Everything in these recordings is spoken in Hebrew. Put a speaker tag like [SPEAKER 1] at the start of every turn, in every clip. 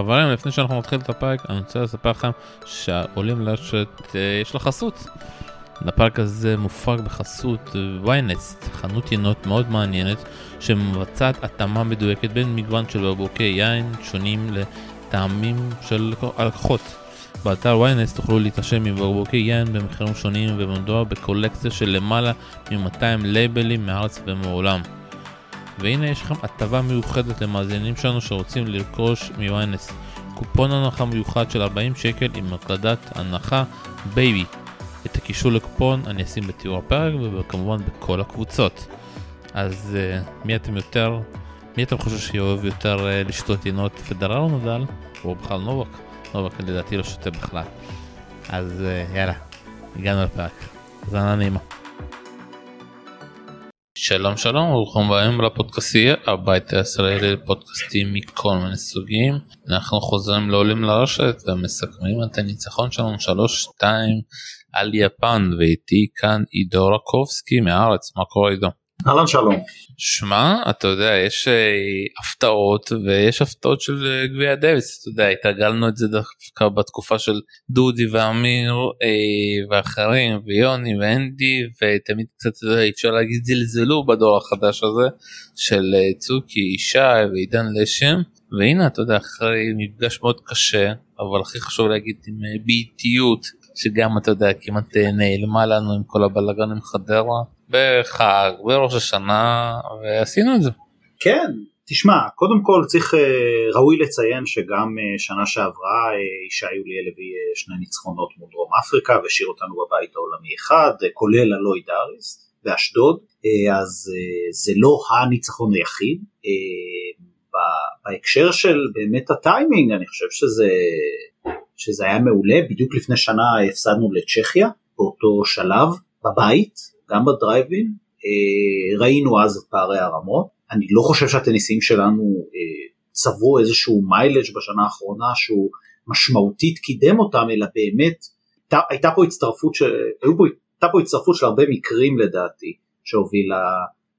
[SPEAKER 1] חברים לפני שאנחנו נתחיל את הפרק אני רוצה לספר לכם שעולים לרשת יש לה חסות. הפרק הזה מופק בחסות ויינסט, חנות ינות מאוד מעניינת שמבצעת התאמה מדויקת בין מגוון של בקבוקי יין שונים לטעמים של הלקוחות. באתר ynet תוכלו להתרשם מבקבוקי יין במחירים שונים ומדובר בקולקציה של למעלה מ-200 לייבלים מארץ ומעולם. והנה יש לכם הטבה מיוחדת למאזינים שלנו שרוצים לרכוש מ-ynet. קופון הנחה מיוחד של 40 שקל עם הקלדת הנחה baby. את הקישור לקופון אני אשים בתיאור הפרק וכמובן בכל הקבוצות. אז אה, מי אתם יותר, מי אתם חושבים שאוהב יותר אה, לשתות ינות פדרל או נדל? או בכלל נובק? נובק לדעתי לא שותה בכלל. אז אה, יאללה, הגענו לפרק. האזנה נעימה. שלום שלום וברוכים הבאים לפודקאסטייה הבית הישראלי לפודקאסטים מכל מיני סוגים אנחנו חוזרים לעולים לרשת ומסכמים את הניצחון שלנו 3-2 על יפן ואיתי כאן עידו רקובסקי מהארץ מה קורה עידו?
[SPEAKER 2] אהלן שלום.
[SPEAKER 1] שמע אתה יודע יש אה, הפתעות ויש הפתעות של אה, גביע דוויס אתה יודע התרגלנו את זה דווקא בתקופה של דודי ואמיר אה, ואחרים ויוני ואנדי ותמיד קצת אפשר להגיד זלזלו בדור החדש הזה של צוקי ישי ועידן לשם והנה אתה יודע אחרי מפגש מאוד קשה אבל הכי חשוב להגיד עם באיטיות שגם אתה יודע כמעט נעלמה לנו עם כל הבלאגן עם חדרה. בחג, בראש השנה, ועשינו את זה.
[SPEAKER 2] כן, תשמע, קודם כל צריך, אה, ראוי לציין שגם אה, שנה שעברה אה, ישי יוליאל הביא שני ניצחונות מול דרום אפריקה והשאיר אותנו בבית העולמי אחד, כולל הלוי דאריס באשדוד, אז זה לא הניצחון היחיד. בהקשר של באמת הטיימינג, אני חושב שזה, שזה היה מעולה, בדיוק לפני שנה הפסדנו לצ'כיה באותו שלב בבית, גם בדרייבין, אה, ראינו אז את פערי הרמות, אני לא חושב שהטניסים שלנו אה, צברו איזשהו מיילג' בשנה האחרונה שהוא משמעותית קידם אותם, אלא באמת הייתה, פה הצטרפות של, פה, הייתה פה הצטרפות של הרבה מקרים לדעתי שהובילה,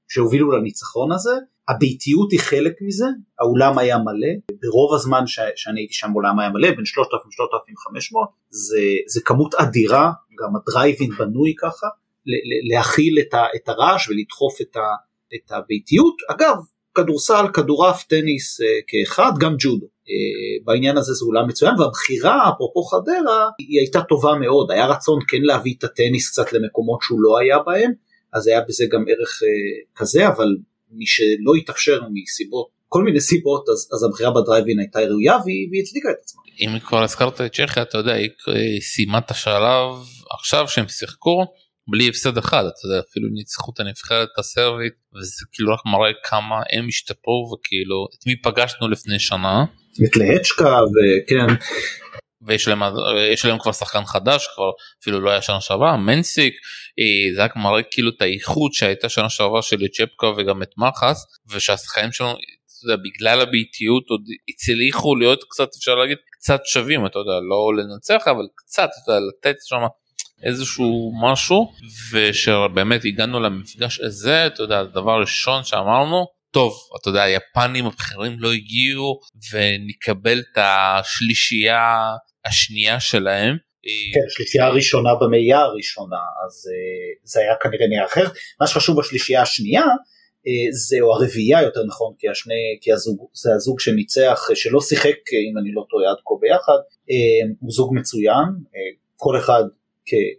[SPEAKER 2] שהובילו לניצחון הזה, הביתיות היא חלק מזה, האולם היה מלא, ברוב הזמן ש, שאני הייתי שם האולם היה מלא, בין 3,000-3,500, זה, זה כמות אדירה, גם הדרייבין בנוי ככה, להכיל את, הרעש ולדחוף את הביתיות. אגב, כדורסל, כדורעף, טניס אה, כאחד, גם ג'ודו. אה, בעניין הזה זה אולם מצוין, והבחירה, אפרופו חדרה, היא הייתה טובה מאוד. היה רצון כן להביא את הטניס קצת למקומות שהוא לא היה בהם, אז היה בזה גם ערך אה, כזה, אבל מי שלא התאפשר מסיבות, כל מיני סיבות, אז, אז הבחירה בדרייבין הייתה ראויה והיא, והיא הצדיקה את עצמה.
[SPEAKER 1] אם כבר הזכרת את צ'כיה, אתה יודע, היא סיימה את השלב עכשיו שהם שיחקו. בלי הפסד אחד אתה יודע אפילו ניצחו את הנבחרת הסרבית וזה כאילו רק מראה כמה הם השתפרו וכאילו את מי פגשנו לפני שנה.
[SPEAKER 2] את להצ'קה וכן.
[SPEAKER 1] ויש להם להם כבר שחקן חדש כבר אפילו לא היה שנה שעברה מנסיק אה, זה רק מראה כאילו את האיכות שהייתה שנה שעברה של צ'פקה וגם את מחס ושהשחקנים שלנו יודע, בגלל הביתיות עוד הצליחו להיות קצת אפשר להגיד קצת שווים אתה יודע לא לנצח אבל קצת אתה יודע, לתת שם איזשהו משהו ושבאמת הגענו למפגש הזה אתה יודע הדבר הראשון שאמרנו טוב אתה יודע היפנים הבכירים לא הגיעו ונקבל את השלישייה השנייה שלהם.
[SPEAKER 2] כן, השלישייה הראשונה במאייה הראשונה אז uh, זה היה כנראה נראה אחר מה שחשוב בשלישייה השנייה uh, זה או הרביעייה יותר נכון כי השני כי הזוג זה הזוג שניצח שלא שיחק אם אני לא טועה עד כה ביחד הוא זוג מצוין כל אחד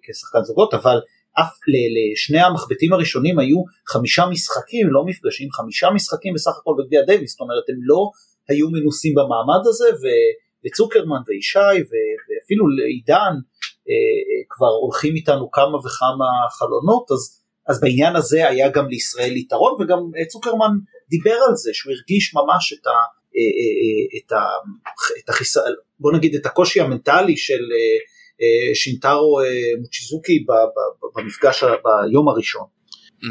[SPEAKER 2] כשחקן זוגות, אבל אף לשני המחבטים הראשונים היו חמישה משחקים, לא מפגשים, חמישה משחקים בסך הכל בגביע דייוויס, זאת אומרת הם לא היו מנוסים במעמד הזה, וצוקרמן וישי ואפילו לעידן אה, כבר הולכים איתנו כמה וכמה חלונות, אז, אז בעניין הזה היה גם לישראל יתרון, וגם אה, צוקרמן דיבר על זה, שהוא הרגיש ממש את ה... אה, את ה, את החיס... בוא נגיד את הקושי המנטלי של אה, שינטרו אה, מוצ'יזוקי במפגש ביום הראשון.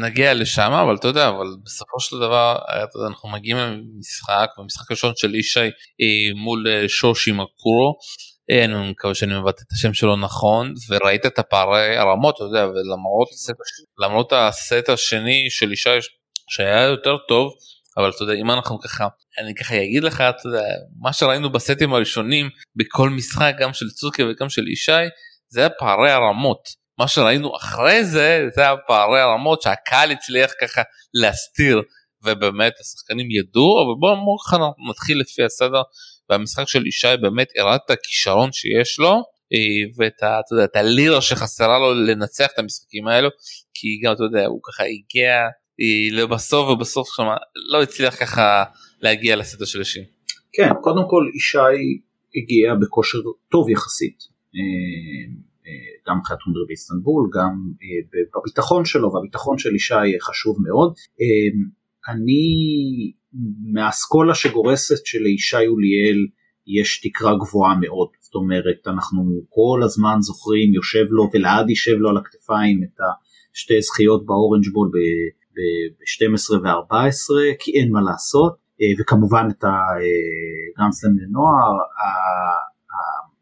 [SPEAKER 1] נגיע לשם אבל אתה יודע אבל בסופו של דבר יודע, אנחנו מגיעים למשחק במשחק הראשון של ישי אה, מול שושי מקורו. אני מקווה שאני מבטא את השם שלו נכון וראית את הפערי הרמות אתה יודע ולמרות למרות הסט השני של ישי שהיה יותר טוב אבל אתה יודע אם אנחנו ככה אני ככה אגיד לך אתה יודע מה שראינו בסטים הראשונים בכל משחק גם של צוקי וגם של ישי זה היה פערי הרמות. מה שראינו אחרי זה זה היה פערי הרמות שהקהל הצליח ככה להסתיר. ובאמת השחקנים ידעו אבל בואו בוא נתחיל לפי הסדר. והמשחק של ישי באמת הראה את הכישרון שיש לו אה, ואת ה, אתה יודע, את הלירה שחסרה לו לנצח את המשחקים האלו כי גם אתה יודע הוא ככה הגיע אה, לבסוף ובסוף שם לא הצליח ככה להגיע לסדר של השין.
[SPEAKER 2] כן קודם כל ישי הגיע בכושר טוב יחסית אה, גם מבחינת טונדר באיסטנבול גם בביטחון שלו והביטחון של ישי חשוב מאוד. אני מהאסכולה שגורסת שלישי אוליאל יש תקרה גבוהה מאוד, זאת אומרת אנחנו כל הזמן זוכרים יושב לו ולעד יישב לו על הכתפיים את השתי זכיות באורנג' בול ב-12 ו-14 כי אין מה לעשות אה, וכמובן את הגרנדסלם אה, לנוער,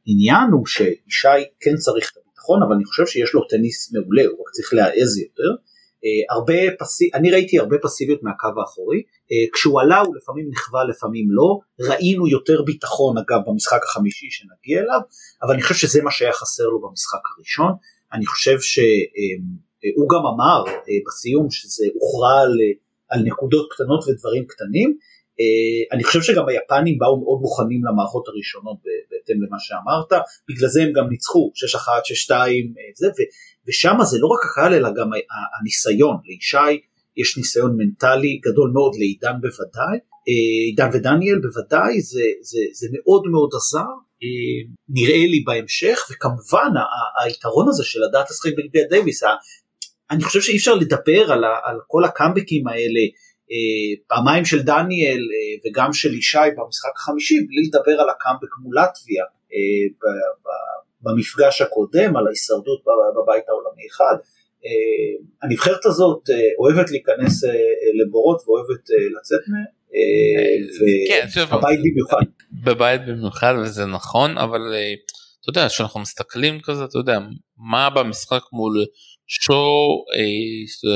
[SPEAKER 2] העניין הוא שישי כן צריך את הביטחון אבל אני חושב שיש לו טניס מעולה הוא רק צריך להעז יותר. אה, הרבה פסיב, אני ראיתי הרבה פסיביות מהקו האחורי, כשהוא עלה הוא לפעמים נכווה לפעמים לא, ראינו יותר ביטחון אגב במשחק החמישי שנגיע אליו, אבל אני חושב שזה מה שהיה חסר לו במשחק הראשון, אני חושב שהוא גם אמר אה, בסיום שזה הוכרע על, על נקודות קטנות ודברים קטנים, אני חושב שגם היפנים באו מאוד מוכנים למערכות הראשונות בהתאם למה שאמרת, בגלל זה הם גם ניצחו 6-1, 6-2, זה, ושם זה לא רק הקהל אלא גם הניסיון, לישי יש ניסיון מנטלי גדול מאוד, לעידן בוודאי, אה, עידן ודניאל בוודאי, זה, זה, זה מאוד מאוד עזר, אה, נראה לי בהמשך, וכמובן היתרון הזה של לדעת לשחק בגביע דייוויס, אני חושב שאי אפשר לדבר על, על כל הקאמבקים האלה, אה, פעמיים של דניאל וגם של ישי במשחק החמישי, בלי לדבר על הקאמבק מול לטביה במפגש הקודם על ההישרדות בבית העולמי אחד. אה, הנבחרת הזאת אה, אוהבת להיכנס אה, לבורות ואוהבת לצאת מהם.
[SPEAKER 1] כן, בבית במיוחד. בבית במיוחד וזה נכון אבל אתה יודע שאנחנו מסתכלים כזה אתה יודע מה במשחק מול שואו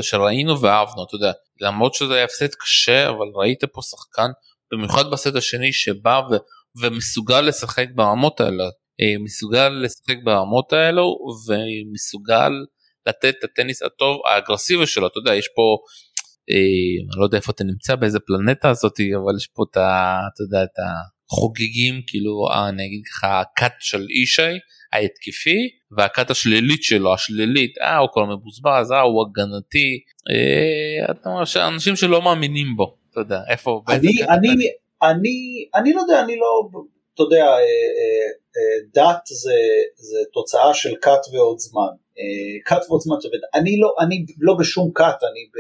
[SPEAKER 1] שראינו ואהבנו אתה יודע למרות שזה היה הפסד קשה אבל ראית פה שחקן במיוחד בסט השני שבא ו, ומסוגל לשחק ברמות האלה. אה, מסוגל לשחק ברמות האלו ומסוגל לתת את הטניס הטוב האגרסיבי שלו. אתה יודע יש פה אה, אני לא יודע איפה אתה נמצא באיזה פלנטה הזאתי אבל יש פה את ה... אתה יודע את החוגגים כאילו אה, אני אגיד לך הקאט של אישי ההתקפי והקאט השלילית שלו השלילית אה הוא כבר מבוזבז אה הוא הגנתי אה, אתה אומר שאנשים שלא מאמינים בו אתה יודע איפה
[SPEAKER 2] אני אני אני אני לא יודע אני לא אתה יודע, אה, אה, אה, דת זה, זה תוצאה של כת ועוד זמן. כת ועוד זמן. אני לא, אני לא בשום כת, אני, ב,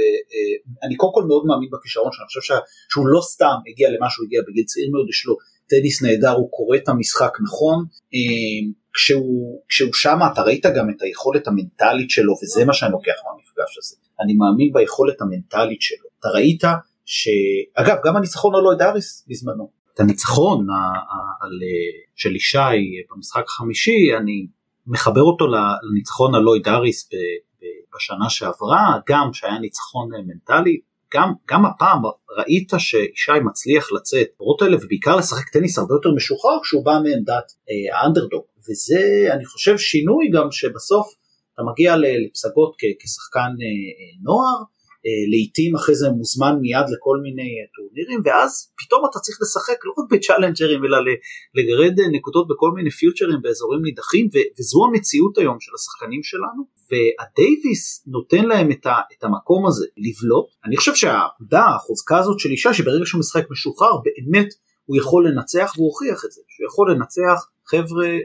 [SPEAKER 2] אני קודם כל מאוד מאמין בכישרון שלו, אני חושב שהוא לא סתם הגיע למה שהוא הגיע בגיל צעיר מאוד, יש לו טניס נהדר, הוא קורא את המשחק נכון. כשהוא, כשהוא שם אתה ראית גם את היכולת המנטלית שלו וזה מה שאני לוקח מהמפגש הזה. אני מאמין ביכולת המנטלית שלו. אתה ראית שאגב גם הניצחון על לואיד אריס בזמנו את הניצחון של ישי במשחק החמישי, אני מחבר אותו לניצחון על לואיד אריס בשנה שעברה, גם שהיה ניצחון מנטלי, גם, גם הפעם ראית שישי מצליח לצאת האלה ובעיקר לשחק טניס הרבה יותר משוחרר כשהוא בא מעמדת אה, האנדרדוג וזה אני חושב שינוי גם שבסוף אתה מגיע לפסגות כשחקן אה, אה, נוער אה, לעיתים אחרי זה מוזמן מיד לכל מיני אה, טורנירים ואז פתאום אתה צריך לשחק לא רק בצ'אלנג'רים אלא לגרד אה, נקודות בכל מיני פיוטרים באזורים נידחים וזו המציאות היום של השחקנים שלנו והדייוויס נותן להם את, את המקום הזה לבלוט. אני חושב שהעבודה החוזקה הזאת של אישה שברגע שהוא משחק משוחרר באמת הוא יכול לנצח והוא הוכיח את זה שהוא יכול לנצח חבר'ה אה, אה,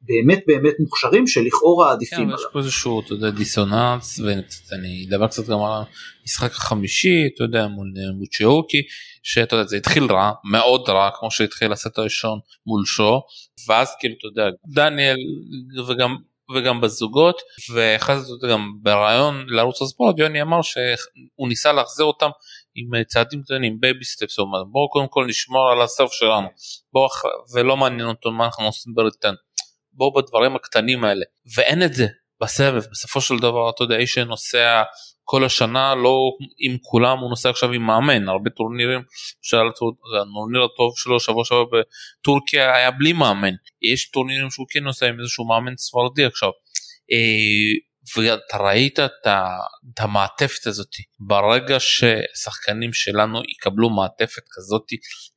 [SPEAKER 2] באמת באמת מוכשרים שלכאורה עדיפים
[SPEAKER 1] כן, עליו. יש פה איזשהו אתה יודע, דיסוננס ואני אדבר קצת גם על המשחק החמישי אתה יודע מול מוצ'יזוקי שאתה יודע זה התחיל רע מאוד רע כמו שהתחיל הסט הראשון מול שו ואז כאילו אתה יודע דניאל וגם וגם בזוגות ואחרי זה גם בראיון לערוץ הספורט יוני אמר שהוא ניסה להחזיר אותם עם אה, צעדים קטנים baby steps בואו קודם כל נשמור על הסרב שלנו. בואו ולא מעניין אותו מה אנחנו עושים בריטן. בואו בדברים הקטנים האלה. ואין את זה בסבב. בסופו של דבר אתה יודע איש שנוסע כל השנה לא עם כולם הוא נוסע עכשיו עם מאמן. הרבה טורנירים הטורניר הטוב שלו שבוע שעבר בטורקיה היה בלי מאמן. יש טורנירים שהוא כן נוסע עם איזשהו מאמן ספרדי עכשיו. ואתה ראית את המעטפת הזאת ברגע ששחקנים שלנו יקבלו מעטפת כזאת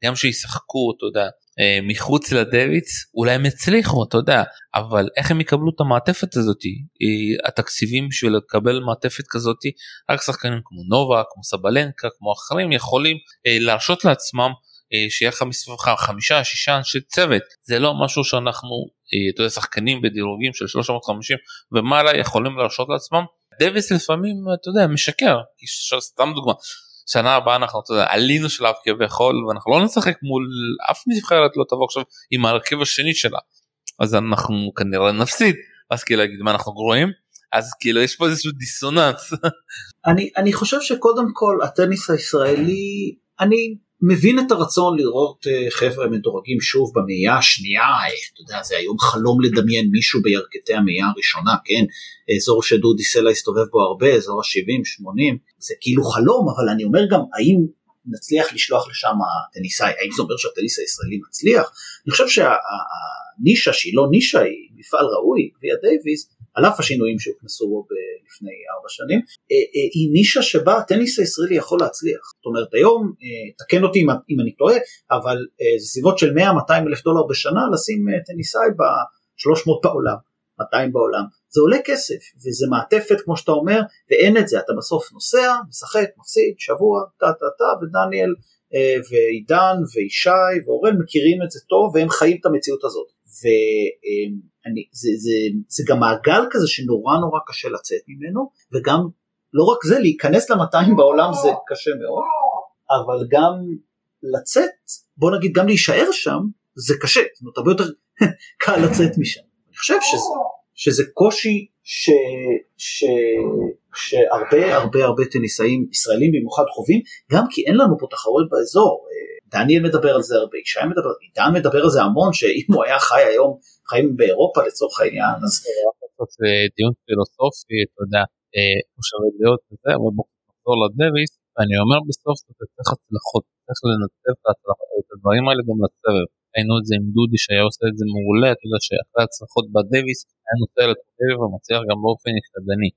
[SPEAKER 1] גם שישחקו אתה יודע אה, מחוץ לדוויץ אולי הם יצליחו אתה יודע. אבל איך הם יקבלו את המעטפת הזאת אה, התקציבים בשביל לקבל מעטפת כזאת רק שחקנים כמו נובה כמו סבלנקה כמו אחרים יכולים אה, להרשות לעצמם שיהיה לך מסביבך חמישה שישה אנשי צוות. זה לא משהו שאנחנו אתה יודע שחקנים בדירוגים של 350 ומעלה יכולים להרשות לעצמם. דוויס לפעמים אתה יודע משקר. סתם דוגמה. שנה הבאה אנחנו אתה יודע, עלינו שלב כביכול ואנחנו לא נשחק מול אף נבחרת לא תבוא עכשיו עם ההרכב השני שלה. אז אנחנו כנראה נפסיד. אז כאילו להגיד מה אנחנו גרועים? אז כאילו יש פה איזשהו דיסוננס.
[SPEAKER 2] אני אני חושב שקודם כל הטניס הישראלי אני מבין את הרצון לראות אה, חבר'ה מדורגים שוב במאייה השנייה, אה, אתה יודע, זה היום חלום לדמיין מישהו בירכתי המאייה הראשונה, כן? אזור שדודי סלע הסתובב בו הרבה, אזור ה-70-80, זה כאילו חלום, אבל אני אומר גם, האם נצליח לשלוח לשם טניסאי, האם זה אומר שהטניס הישראלי מצליח? אני חושב שהנישה שהיא לא נישה, היא מפעל ראוי, גביע דייוויס, על אף השינויים שהוכנסו בו לפני ארבע שנים, אה, אה, היא נישה שבה הטניס הישראלי יכול להצליח. זאת אומרת היום, אה, תקן אותי אם אני טועה, אבל זה סביבות של 100-200 אלף דולר בשנה לשים טניסאי ב-300 בעולם, 200 בעולם. זה עולה כסף וזה מעטפת כמו שאתה אומר ואין את זה אתה בסוף נוסע משחק מפסיד שבוע טה טה טה ודניאל ועידן וישי ואורל מכירים את זה טוב והם חיים את המציאות הזאת. ו, אני, זה, זה, זה גם מעגל כזה שנורא נורא קשה לצאת ממנו, וגם לא רק זה, להיכנס ל-200 בעולם זה קשה מאוד, אבל גם לצאת, בוא נגיד גם להישאר שם, זה קשה, זאת אומרת הרבה יותר קל לצאת משם. אני חושב שזה, שזה קושי ש, ש, שהרבה הרבה הרבה טניסאים ישראלים במיוחד חווים, גם כי אין לנו פה תחרות באזור. דניאל מדבר על זה הרבה, ישי מדבר, עידן מדבר על זה המון, שאם הוא היה חי היום חיים באירופה לצורך העניין. אז
[SPEAKER 1] דיון פילוסופי, אתה יודע, שווה להיות וזה, אבל בוא נחזור לדוויס, ואני אומר בסוף אתה צריך הצלחות, צריך לנצב את הדברים האלה גם לסבב. ראינו את זה עם דודי שהיה עושה את זה מעולה, אתה יודע שאחרי הצלחות בדוויס היה נותן לסבב ומצליח גם באופן יחדני.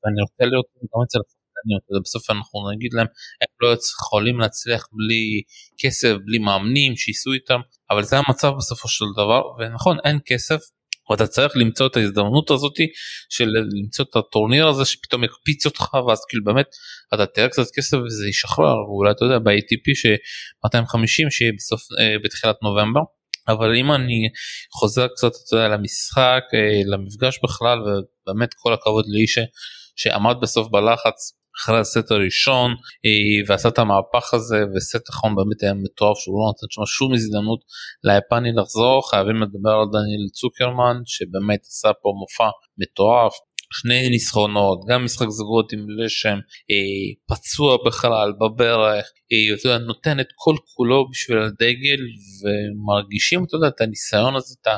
[SPEAKER 1] ואני רוצה לראות גם אצל השחקניות, בסוף אנחנו נגיד להם הם לא יכולים להצליח בלי כסף, בלי מאמנים שייסעו איתם, אבל זה המצב בסופו של דבר ונכון אין כסף ואתה צריך למצוא את ההזדמנות הזאתי של למצוא את הטורניר הזה שפתאום יקפיץ אותך ואז כאילו באמת אתה תראה קצת כסף וזה ישחרר ואולי אתה יודע ב-ATP ש-250 שיהיה בסוף אה, בתחילת נובמבר אבל אם אני חוזר קצת יודע, למשחק אה, למפגש בכלל ובאמת כל הכבוד לאיש שעמד בסוף בלחץ אחרי הסט הראשון אה, ועשה את המהפך הזה וסט אחרון באמת היה מטורף שהוא לא נותן שם שום הזדמנות ליפני לחזור. חייבים לדבר על דניאל צוקרמן שבאמת עשה פה מופע מטורף. שני ניסחונות גם משחק זוגות עם לשם אה, פצוע בכלל בברך אה, אתה נותן את כל כולו בשביל הדגל ומרגישים אתה יודע, את הניסיון הזה את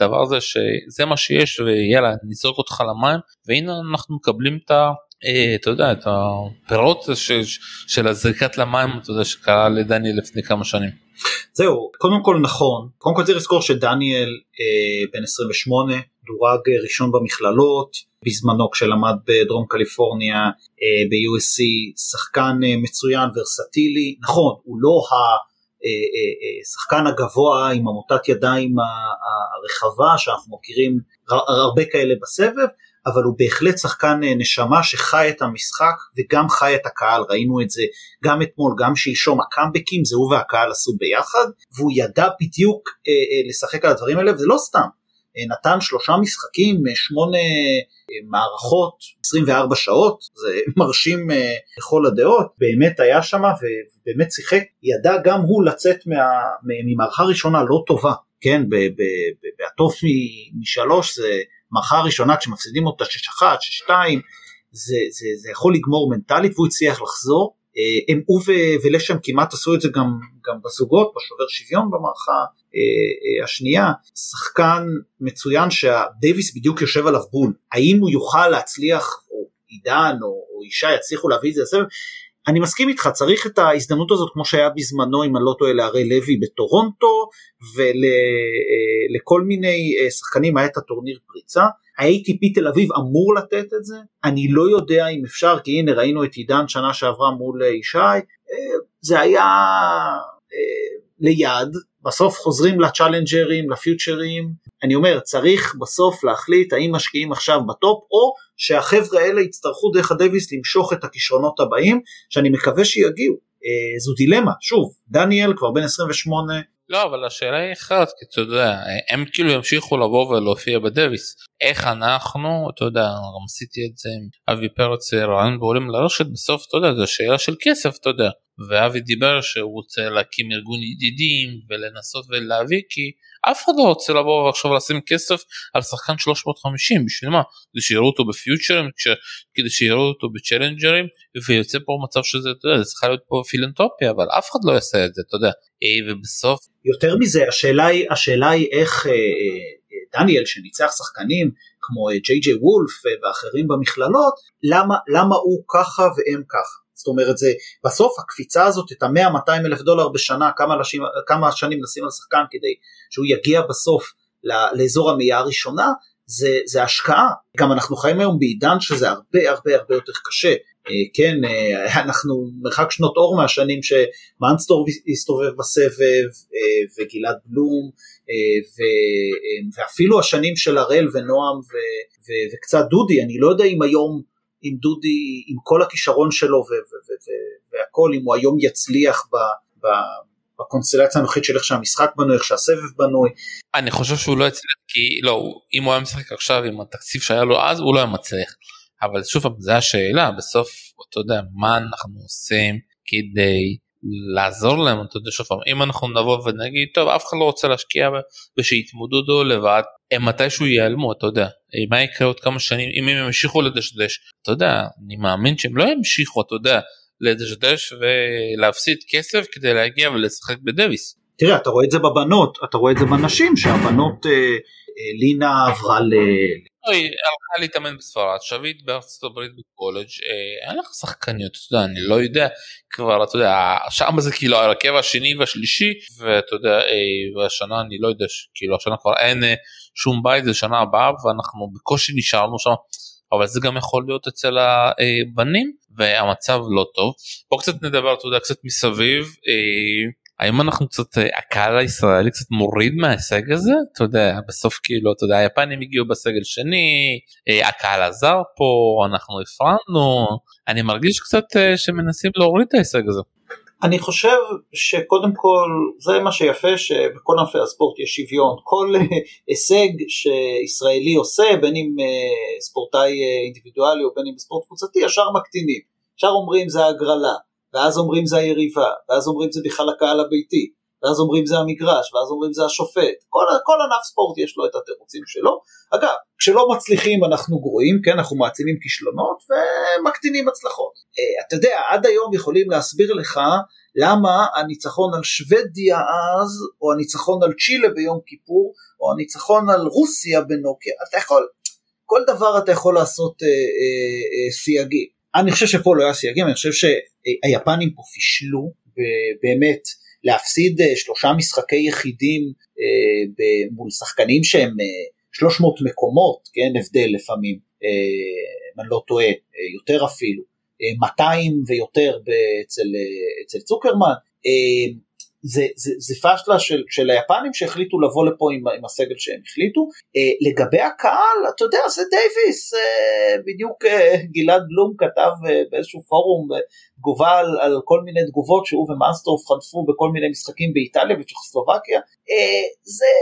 [SPEAKER 1] הדבר הזה שזה מה שיש ויאללה נזרוק אותך למים והנה אנחנו מקבלים את אתה יודע את הפירות של, הזריקת למים אתה יודע שקרה לדניאל לפני כמה שנים.
[SPEAKER 2] זהו קודם כל נכון. קודם כל צריך לזכור שדניאל אה, בן 28 דורג ראשון במכללות. בזמנו כשלמד בדרום קליפורניה אה, ב-USC שחקן אה, מצוין ורסטילי. נכון הוא לא השחקן אה, הגבוה עם המוטת ידיים הרחבה שאנחנו מכירים הרבה כאלה בסבב אבל הוא בהחלט שחקן נשמה שחי את המשחק וגם חי את הקהל. ראינו את זה גם אתמול גם שלשום. הקאמבקים זה הוא והקהל עשו ביחד והוא ידע בדיוק לשחק על הדברים האלה וזה לא סתם. נתן שלושה משחקים, שמונה אה, מערכות, 24 שעות, זה מרשים לכל הדעות, באמת היה שם ובאמת שיחק, ידע גם הוא לצאת ממערכה ראשונה לא טובה, כן, בהטוב משלוש זה מערכה ראשונה כשמפסידים אותה 6-1, 6-2, זה, זה, זה יכול לגמור מנטלית והוא הצליח לחזור. הם הוא ולשם כמעט עשו את זה גם, גם בזוגות, בשובר שוויון במערכה השנייה, שחקן מצוין שדייוויס בדיוק יושב עליו בול, האם הוא יוכל להצליח, או עידן או, או אישה יצליחו להביא את זה לסבב, אני מסכים איתך, צריך את ההזדמנות הזאת כמו שהיה בזמנו, אם אני לא טועה, להרי לוי בטורונטו, ולכל ול, מיני שחקנים היה את הטורניר פריצה. ה-ATP תל אביב אמור לתת את זה, אני לא יודע אם אפשר, כי הנה ראינו את עידן שנה שעברה מול ישי, זה היה ליד, בסוף חוזרים לצ'אלנג'רים, לפיוצ'רים, אני אומר, צריך בסוף להחליט האם משקיעים עכשיו ב top, או שהחבר'ה האלה יצטרכו דרך הדוויס למשוך את הכישרונות הבאים, שאני מקווה שיגיעו. אה, זו דילמה, שוב, דניאל כבר בן 28.
[SPEAKER 1] לא, אבל השאלה היא אחרת, כי אתה יודע, הם כאילו ימשיכו לבוא ולהופיע בדוויס. איך אנחנו, אתה יודע, עשיתי את זה עם אבי פרץ רעיון בעולים לרשת, בסוף, אתה יודע, זו שאלה של כסף, אתה יודע. ואבי דיבר שהוא רוצה להקים ארגון ידידים ולנסות ולהביא כי אף אחד לא רוצה לבוא ועכשיו לשים כסף על שחקן 350 בשביל מה? כדי שיראו אותו בפיוטרים, כדי שיראו אותו בצ'לנג'רים ויוצא פה מצב שזה, אתה יודע, זה צריכה להיות פה פילנטופיה אבל אף אחד לא יעשה את זה, אתה יודע, אה, ובסוף...
[SPEAKER 2] יותר מזה, השאלה היא, השאלה היא איך... אה, אה, דניאל שניצח שחקנים כמו ג'יי ג'יי וולף ואחרים במכללות, למה, למה הוא ככה והם ככה. זאת אומרת זה בסוף הקפיצה הזאת את המאה 200 אלף דולר בשנה כמה, לשים, כמה שנים לשים על שחקן כדי שהוא יגיע בסוף לאזור המאייה הראשונה זה, זה השקעה. גם אנחנו חיים היום בעידן שזה הרבה הרבה הרבה יותר קשה. אה, כן אה, אנחנו מרחק שנות אור מהשנים שמאנסטור הסתובב בסבב אה, וגלעד בלום ואפילו השנים של הראל ונועם וקצת דודי. אני לא יודע אם היום עם דודי, עם כל הכישרון שלו והכל, אם הוא היום יצליח ב, ב, בקונסטלציה הנוכחית של איך שהמשחק בנוי, איך שהסבב בנוי.
[SPEAKER 1] אני חושב שהוא לא יצליח, כי לא, אם הוא היה משחק עכשיו עם התקציב שהיה לו אז, הוא לא היה מצליח. אבל שוב, זו השאלה, בסוף, אתה יודע, מה אנחנו עושים כדי לעזור להם, אתה יודע, שוב פעם, אם אנחנו נבוא ונגיד, טוב, אף אחד לא רוצה להשקיע ושיתמודדו לבד, הם מתישהו ייעלמו, אתה יודע, מה יקרה עוד כמה שנים, אם הם ימשיכו לדשדש, אתה יודע, אני מאמין שהם לא ימשיכו, אתה יודע, לדשדש ולהפסיד כסף כדי להגיע ולשחק בדוויס.
[SPEAKER 2] תראה, אתה רואה את זה בבנות, אתה רואה את זה בנשים, שהבנות, אה, אה, לינה עברה ל...
[SPEAKER 1] היא הלכה להתאמן בספרד, שביט בארצות הברית בקולג', אה, אין לך שחקניות, אתה יודע, אני לא יודע, כבר, אתה יודע, שם זה כאילו הרכב השני והשלישי, ואתה יודע, אה, והשנה אני לא יודע, כאילו השנה כבר אין אה, שום בית, זה שנה הבאה, ואנחנו בקושי נשארנו שם, אבל זה גם יכול להיות אצל הבנים, והמצב לא טוב. בוא קצת נדבר, אתה יודע, קצת מסביב. האם אנחנו קצת אה, הקהל הישראלי קצת מוריד מההישג הזה? אתה יודע בסוף כאילו אתה יודע היפנים הגיעו בסגל שני אה, הקהל עזר פה אנחנו הפרענו אני מרגיש קצת אה, שמנסים להוריד את ההישג הזה.
[SPEAKER 2] אני חושב שקודם כל זה מה שיפה שבכל ענפי הספורט יש שוויון. כל הישג שישראלי עושה בין אם ספורטאי אינדיבידואלי או בין אם ספורט קבוצתי ישר מקטינים. ישר אומרים זה הגרלה ואז אומרים זה היריבה, ואז אומרים זה בכלל הקהל הביתי, ואז אומרים זה המגרש, ואז אומרים זה השופט, כל, כל ענף ספורט יש לו את התירוצים שלו. אגב, כשלא מצליחים אנחנו גרועים, כן, אנחנו מעצימים כישלונות ומקטינים הצלחות. אה, אתה יודע, עד היום יכולים להסביר לך למה הניצחון על שוודיה אז, או הניצחון על צ'ילה ביום כיפור, או הניצחון על רוסיה בנוקיה, אתה יכול, כל דבר אתה יכול לעשות אה, אה, אה, סייגים. אני חושב שפה לא היה סייגים, אני חושב שהיפנים פה פישלו באמת להפסיד אה, שלושה משחקי יחידים אה, מול שחקנים שהם 300 אה, מקומות, כן, הבדל לפעמים, אם אני לא טועה, יותר אפילו, 200 ויותר אצל, אצל צוקרמן, זה, זה, זה פשלה של, של היפנים שהחליטו לבוא לפה עם, עם הסגל שהם החליטו. אה, לגבי הקהל, אתה יודע, זה דייוויס, אה, בדיוק אה, גלעד בלום כתב אה, באיזשהו פורום אה, תגובה על, על כל מיני תגובות שהוא ומאנסטרוף חטפו בכל מיני משחקים באיטליה וצ'כוסלובקיה. אה, זה...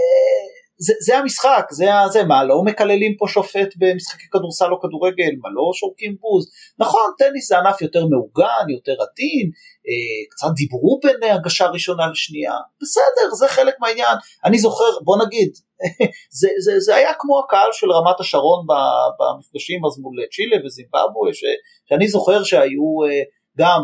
[SPEAKER 2] זה, זה המשחק, זה, זה מה, לא מקללים פה שופט במשחקי כדורסל או כדורגל, מה לא שורקים בוז, נכון, טניס זה ענף יותר מעוגן, יותר עדין, אה, קצת דיברו בין הגשה ראשונה לשנייה, בסדר, זה חלק מהעניין, אני זוכר, בוא נגיד, זה, זה, זה היה כמו הקהל של רמת השרון במפגשים אז מול צ'ילה וזימבבואה, שאני זוכר שהיו אה, גם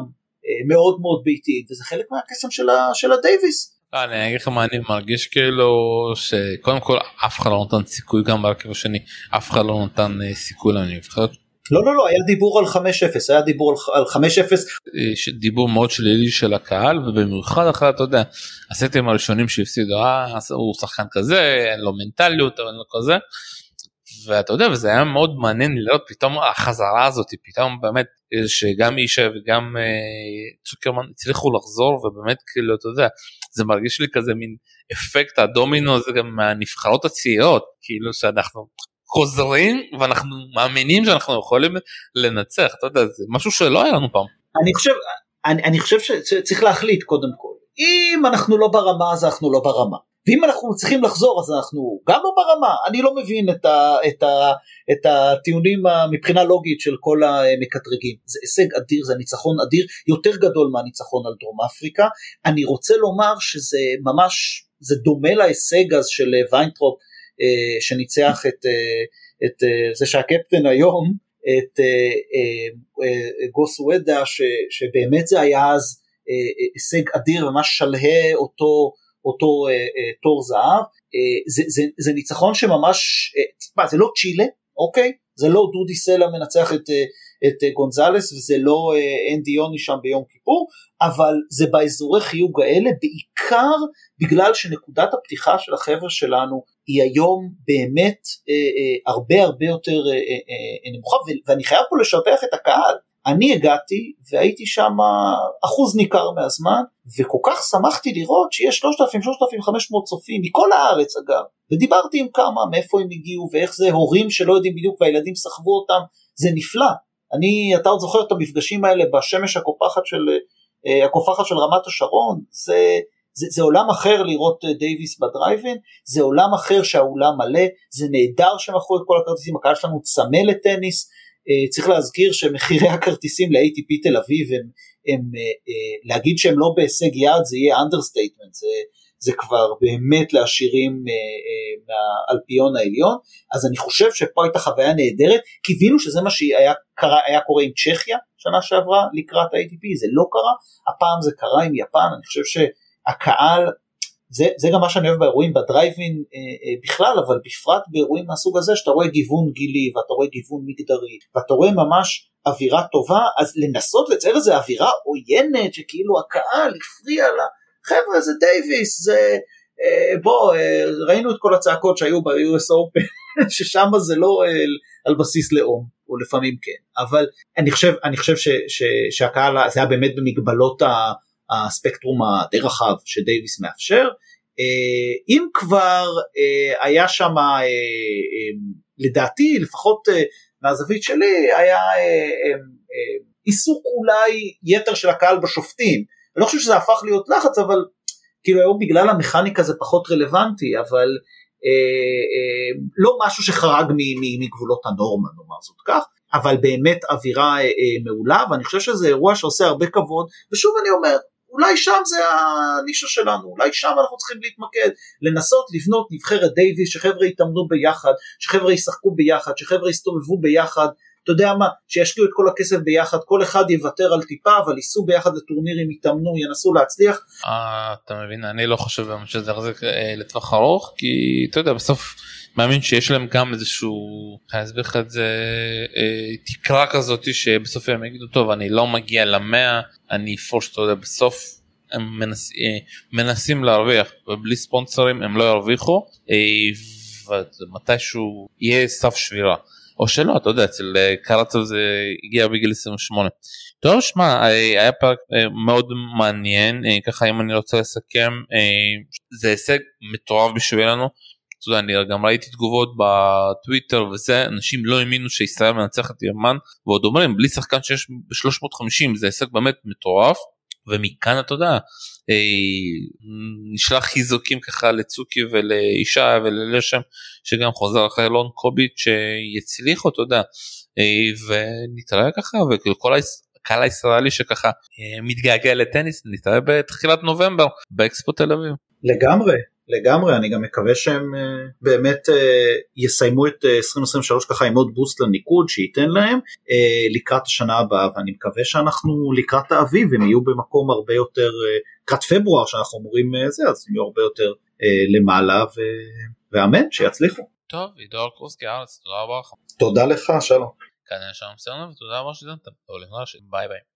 [SPEAKER 2] מאוד מאוד ביתיים וזה חלק מהקסם של, ה, של הדייוויס.
[SPEAKER 1] לא, אני אגיד לך מה אני מרגיש כאילו שקודם כל אף אחד לא נותן סיכוי גם בהרכב השני אף אחד לא נתן סיכוי לנבחרת
[SPEAKER 2] לא לא לא היה דיבור על 5-0 היה דיבור על 5-0.
[SPEAKER 1] דיבור מאוד שלילי של הקהל ובמיוחד אחרי אתה יודע הסטים הראשונים שהפסידו אה הוא שחקן כזה אין לו מנטליות או אין לו כזה. ואתה יודע וזה היה מאוד מעניין לראות פתאום החזרה הזאת פתאום באמת שגם אישה וגם אה, צוקרמן הצליחו לחזור ובאמת כאילו אתה יודע זה מרגיש לי כזה מין אפקט הדומינו הזה גם מהנבחרות הצעירות כאילו שאנחנו חוזרים ואנחנו מאמינים שאנחנו יכולים לנצח אתה יודע זה משהו שלא היה לנו פעם.
[SPEAKER 2] אני חושב אני, אני חושב שצריך להחליט קודם כל אם אנחנו לא ברמה אז אנחנו לא ברמה ואם אנחנו צריכים לחזור אז אנחנו גם לא ברמה. אני לא מבין את, ה, את, ה, את הטיעונים מבחינה לוגית של כל המקטרגים. זה הישג אדיר זה ניצחון אדיר יותר גדול מהניצחון על דרום אפריקה. אני רוצה לומר שזה ממש זה דומה להישג אז של ויינטרופ אה, שניצח את, אה, את אה, זה שהקפטן היום, את גוס וודה, שבאמת זה היה אז הישג אדיר, ממש שלהה אותו, אותו תור זהב, זה, זה, זה ניצחון שממש, מה, זה לא צ'ילה, אוקיי? זה לא דודי סלע מנצח את, את גונזלס וזה לא אנדי יוני שם ביום כיפור, אבל זה באזורי חיוג האלה בעיקר בגלל שנקודת הפתיחה של החבר'ה שלנו היא היום באמת אה, אה, הרבה הרבה יותר אה, אה, אה, נמוכה ואני חייב פה לשבח את הקהל. אני הגעתי והייתי שם אחוז ניכר מהזמן וכל כך שמחתי לראות שיש 3,000-3,500 צופים מכל הארץ אגב. ודיברתי עם כמה מאיפה הם הגיעו ואיך זה הורים שלא יודעים בדיוק והילדים סחבו אותם. זה נפלא. אני אתה עוד זוכר את המפגשים האלה בשמש הקופחת של אה, הקופחת של רמת השרון? זה זה, זה עולם אחר לראות אה, דייוויס בדרייב אין, זה עולם אחר שהאולם מלא, זה נהדר שמכרו את כל הכרטיסים, הקהל שלנו צמא לטניס, צריך להזכיר שמחירי הכרטיסים ל-ATP תל אביב הם, הם אה, להגיד שהם לא בהישג יד זה יהיה understatement, זה, זה כבר באמת לעשירים מהאלפיון העליון, אז אני חושב שפה הייתה חוויה נהדרת, קיווינו שזה מה שהיה קרה, קורה עם צ'כיה שנה שעברה לקראת ה-ATP, זה לא קרה, הפעם זה קרה עם יפן, אני חושב ש... זה, זה גם מה שאני אוהב באירועים בדרייבין אה, אה, בכלל, אבל בפרט באירועים מהסוג הזה, שאתה רואה גיוון גילי ואתה רואה גיוון מגדרי ואתה רואה ממש אווירה טובה, אז לנסות לצייר איזה אווירה עוינת שכאילו הקהל הפריע לה, חבר'ה זה דייוויס, זה... אה, בוא, אה, ראינו את כל הצעקות שהיו ב-US Open, ששם זה לא אה, על בסיס לאום, או לפעמים כן, אבל אני חושב, אני חושב ש, ש, שהקהל, זה היה באמת במגבלות ה... הספקטרום הדי רחב שדייוויס מאפשר. אה, אם כבר אה, היה שם אה, לדעתי לפחות מהזווית שלי היה עיסוק אולי יתר של הקהל בשופטים. אני לא חושב שזה הפך להיות לחץ אבל כאילו היום בגלל המכניקה זה פחות רלוונטי אבל אה, אה, לא משהו שחרג מגבולות הנורמה נאמר זאת כך אבל באמת אווירה אה, מעולה ואני חושב שזה אירוע שעושה הרבה כבוד ושוב אני אומר אולי שם זה הנישה שלנו, אולי שם אנחנו צריכים להתמקד, לנסות לבנות נבחרת דייוויס, שחבר'ה יתאמנו ביחד, שחבר'ה ישחקו ביחד, שחבר'ה יסתובבו ביחד, אתה יודע מה, שישקיעו את כל הכסף ביחד, כל אחד יוותר על טיפה, אבל ייסעו ביחד לטורנירים, יתאמנו, ינסו להצליח.
[SPEAKER 1] אה, אתה מבין, אני לא חושב שזה יחזיק אה, לטווח ארוך, כי אתה יודע, בסוף מאמין שיש להם גם איזשהו, אני אסביר לך את זה, אה, תקרה כזאת שבסוף הם יגידו, טוב, אני לא מגיע למאה, אני אפרוש, אתה יודע, בסוף הם מנס, מנסים להרוויח, ובלי ספונסרים הם לא ירוויחו, ומתישהו יהיה סף שבירה. או שלא אתה יודע אצל אה, קרצב זה הגיע בגיל 28. טוב שמע אה, היה פרק אה, מאוד מעניין ככה אם אני רוצה לסכם זה הישג מטורף בשבילנו. אתה יודע, אני גם ראיתי תגובות בטוויטר וזה אנשים לא האמינו שישראל מנצחת ימן ועוד אומרים בלי שחקן שיש ב-350 זה הישג באמת מטורף ומכאן אתה יודע נשלח חיזוקים ככה לצוקי ולאישה וללשם שגם חוזר אחרי לון קוביץ' שיצליחו אתה יודע ונתראה ככה וכל הקהל הישראלי שככה מתגעגע לטניס נתראה בתחילת נובמבר באקספו תל אביב.
[SPEAKER 2] לגמרי לגמרי, אני גם מקווה שהם uh, באמת uh, יסיימו את uh, 2023 ככה עם עוד בוסט לניקוד שייתן להם uh, לקראת השנה הבאה, ואני מקווה שאנחנו לקראת האביב הם יהיו במקום הרבה יותר, לקראת uh, פברואר שאנחנו אומרים uh, זה, אז הם יהיו הרבה יותר uh, למעלה, ו... ואמן, שיצליחו.
[SPEAKER 1] טוב, עידו אלקורסקי הארץ, תודה רבה לך.
[SPEAKER 2] תודה לך, שלום.
[SPEAKER 1] כאן היה שלום סרנוב, ותודה רבה שדנת. ביי ביי.